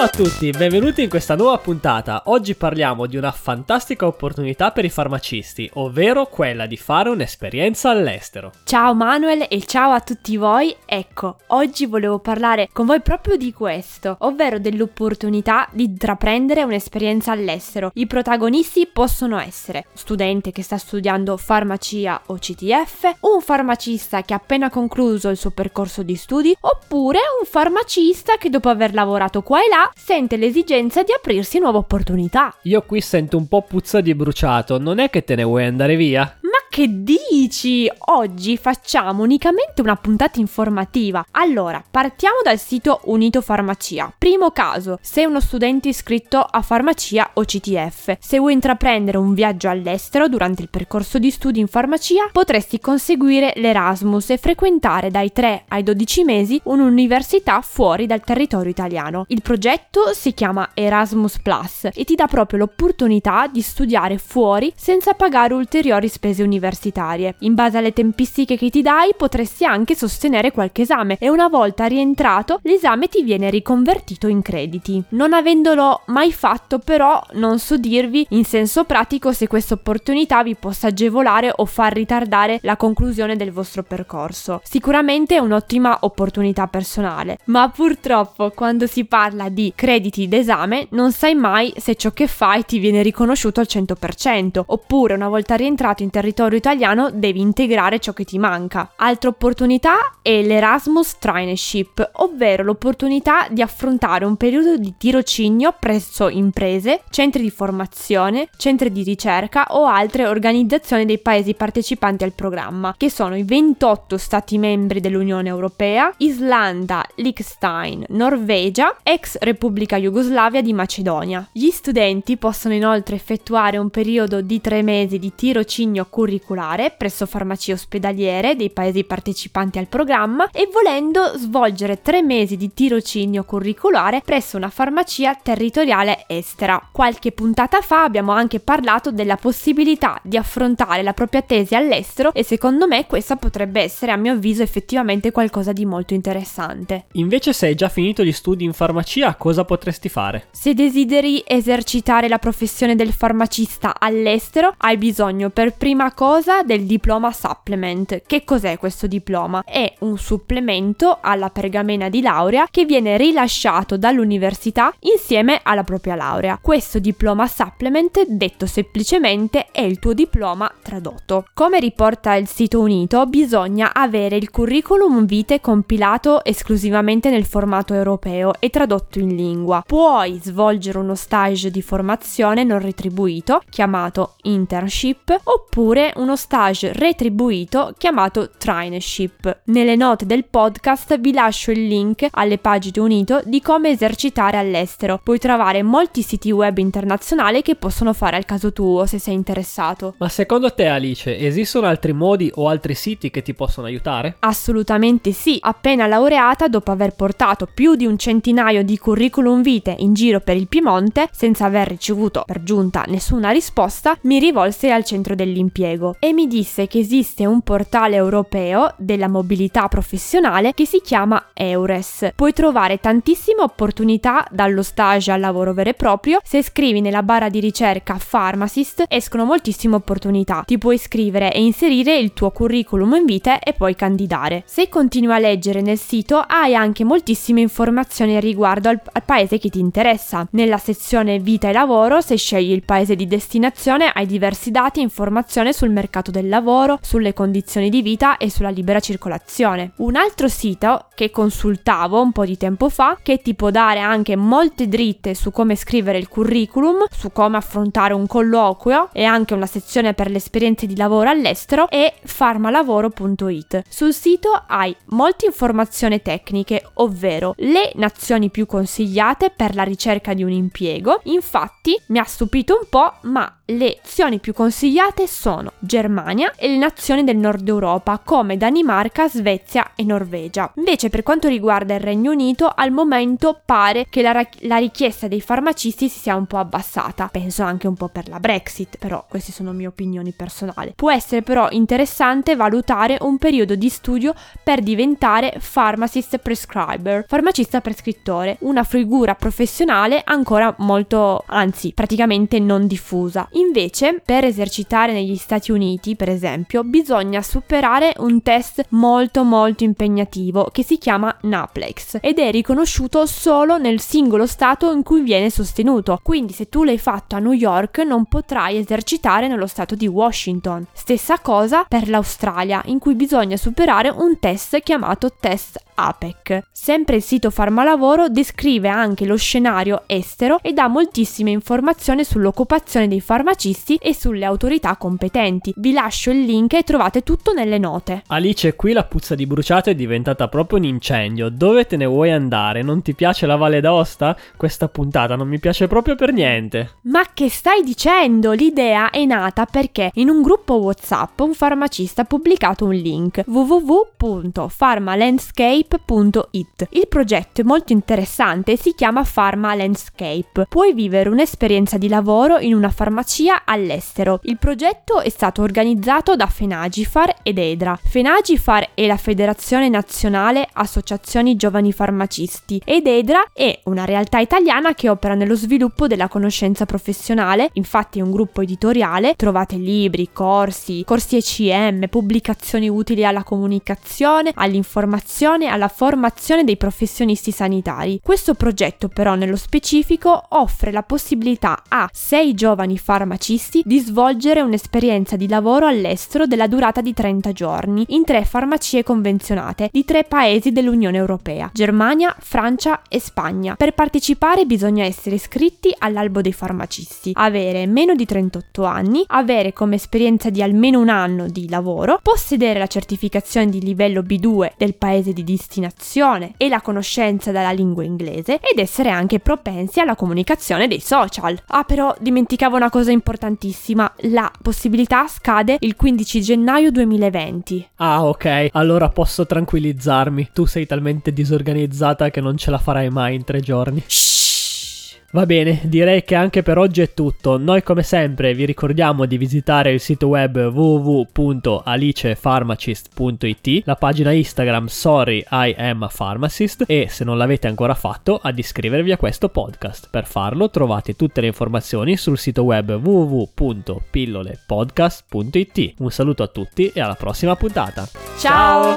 Ciao a tutti, benvenuti in questa nuova puntata. Oggi parliamo di una fantastica opportunità per i farmacisti, ovvero quella di fare un'esperienza all'estero. Ciao Manuel e ciao a tutti voi. Ecco, oggi volevo parlare con voi proprio di questo, ovvero dell'opportunità di intraprendere un'esperienza all'estero. I protagonisti possono essere studente che sta studiando farmacia o CTF, un farmacista che ha appena concluso il suo percorso di studi, oppure un farmacista che dopo aver lavorato qua e là sente l'esigenza di aprirsi nuove opportunità. Io qui sento un po' puzza di bruciato, non è che te ne vuoi andare via? Che dici? Oggi facciamo unicamente una puntata informativa. Allora, partiamo dal sito Unito Farmacia. Primo caso, sei uno studente iscritto a farmacia o CTF. Se vuoi intraprendere un viaggio all'estero durante il percorso di studi in farmacia, potresti conseguire l'Erasmus e frequentare dai 3 ai 12 mesi un'università fuori dal territorio italiano. Il progetto si chiama Erasmus Plus e ti dà proprio l'opportunità di studiare fuori senza pagare ulteriori spese universitarie universitarie. In base alle tempistiche che ti dai potresti anche sostenere qualche esame e una volta rientrato l'esame ti viene riconvertito in crediti. Non avendolo mai fatto però non so dirvi in senso pratico se questa opportunità vi possa agevolare o far ritardare la conclusione del vostro percorso. Sicuramente è un'ottima opportunità personale, ma purtroppo quando si parla di crediti d'esame non sai mai se ciò che fai ti viene riconosciuto al 100% oppure una volta rientrato in territorio territorio italiano devi integrare ciò che ti manca. Altra opportunità è l'Erasmus Traineeship, ovvero l'opportunità di affrontare un periodo di tirocinio presso imprese, centri di formazione, centri di ricerca o altre organizzazioni dei paesi partecipanti al programma, che sono i 28 Stati membri dell'Unione Europea, Islanda, Liechtenstein, Norvegia, ex Repubblica Jugoslavia di Macedonia. Gli studenti possono inoltre effettuare un periodo di tre mesi di tirocinio curriculare curriculare presso farmacie ospedaliere dei paesi partecipanti al programma e volendo svolgere tre mesi di tirocinio curriculare presso una farmacia territoriale estera. Qualche puntata fa abbiamo anche parlato della possibilità di affrontare la propria tesi all'estero e secondo me questa potrebbe essere a mio avviso effettivamente qualcosa di molto interessante. Invece se hai già finito gli studi in farmacia cosa potresti fare? Se desideri esercitare la professione del farmacista all'estero hai bisogno per prima cosa cosa del diploma supplement. Che cos'è questo diploma? È un supplemento alla pergamena di laurea che viene rilasciato dall'università insieme alla propria laurea. Questo diploma supplement, detto semplicemente, è il tuo diploma tradotto. Come riporta il sito unito, bisogna avere il curriculum vitae compilato esclusivamente nel formato europeo e tradotto in lingua. Puoi svolgere uno stage di formazione non retribuito, chiamato internship, oppure uno stage retribuito chiamato traineeship. Nelle note del podcast vi lascio il link alle pagine unito di come esercitare all'estero. Puoi trovare molti siti web internazionali che possono fare al caso tuo se sei interessato. Ma secondo te Alice esistono altri modi o altri siti che ti possono aiutare? Assolutamente sì. Appena laureata, dopo aver portato più di un centinaio di curriculum vitae in giro per il Piemonte, senza aver ricevuto per giunta nessuna risposta, mi rivolsi al centro dell'impiego e mi disse che esiste un portale europeo della mobilità professionale che si chiama Eures. Puoi trovare tantissime opportunità dallo stage al lavoro vero e proprio. Se scrivi nella barra di ricerca pharmacist escono moltissime opportunità. Ti puoi iscrivere e inserire il tuo curriculum in vitae e poi candidare. Se continui a leggere nel sito hai anche moltissime informazioni riguardo al, al paese che ti interessa. Nella sezione vita e lavoro, se scegli il paese di destinazione, hai diversi dati e informazioni sul mercato mercato del lavoro, sulle condizioni di vita e sulla libera circolazione. Un altro sito che consultavo un po' di tempo fa, che ti può dare anche molte dritte su come scrivere il curriculum, su come affrontare un colloquio e anche una sezione per le esperienze di lavoro all'estero, è farmalavoro.it. Sul sito hai molte informazioni tecniche, ovvero le nazioni più consigliate per la ricerca di un impiego. Infatti mi ha stupito un po', ma le azioni più consigliate sono Germania e le nazioni del nord Europa come Danimarca, Svezia e Norvegia. Invece per quanto riguarda il Regno Unito, al momento pare che la, la richiesta dei farmacisti si sia un po' abbassata. Penso anche un po' per la Brexit, però queste sono mie opinioni personali. Può essere però interessante valutare un periodo di studio per diventare pharmacist prescriber, farmacista prescrittore, una figura professionale ancora molto, anzi praticamente non diffusa. Invece, per esercitare negli Stati Uniti, per esempio, bisogna superare un test molto molto impegnativo che si chiama NAPLEX ed è riconosciuto solo nel singolo stato in cui viene sostenuto. Quindi se tu l'hai fatto a New York non potrai esercitare nello stato di Washington. Stessa cosa per l'Australia, in cui bisogna superare un test chiamato test APEC. Sempre il sito Farmalavoro descrive anche lo scenario estero e dà moltissime informazioni sull'occupazione dei farmacisti e sulle autorità competenti. Vi lascio il link e trovate tutto nelle note. Alice, qui la puzza di bruciato è diventata proprio un incendio. Dove te ne vuoi andare? Non ti piace la Valle d'Aosta? Questa puntata non mi piace proprio per niente. Ma che stai dicendo? L'idea è nata perché in un gruppo WhatsApp un farmacista ha pubblicato un link www.farmalandscape landscape.it. Il progetto è molto interessante e si chiama Pharma Landscape. Puoi vivere un'esperienza di lavoro in una farmacia all'estero. Il progetto è stato organizzato da Fenagifar ed Edra. Fenagifar è la Federazione Nazionale Associazioni Giovani Farmacisti ed Edra è una realtà italiana che opera nello sviluppo della conoscenza professionale, infatti è un gruppo editoriale, trovate libri, corsi, corsi ECM, pubblicazioni utili alla comunicazione, all'informazione, alla alla formazione dei professionisti sanitari. Questo progetto però nello specifico offre la possibilità a sei giovani farmacisti di svolgere un'esperienza di lavoro all'estero della durata di 30 giorni in tre farmacie convenzionate di tre paesi dell'Unione Europea, Germania, Francia e Spagna. Per partecipare bisogna essere iscritti all'albo dei farmacisti, avere meno di 38 anni, avere come esperienza di almeno un anno di lavoro, possedere la certificazione di livello B2 del paese di destinazione destinazione e la conoscenza della lingua inglese ed essere anche propensi alla comunicazione dei social. Ah, però dimenticavo una cosa importantissima, la possibilità scade il 15 gennaio 2020. Ah, ok, allora posso tranquillizzarmi. Tu sei talmente disorganizzata che non ce la farai mai in tre giorni. Shh. Va bene, direi che anche per oggi è tutto. Noi come sempre vi ricordiamo di visitare il sito web www.alicefarmacist.it, la pagina Instagram Sorry I am pharmacist e se non l'avete ancora fatto ad iscrivervi a questo podcast. Per farlo trovate tutte le informazioni sul sito web www.pillolepodcast.it. Un saluto a tutti e alla prossima puntata. Ciao.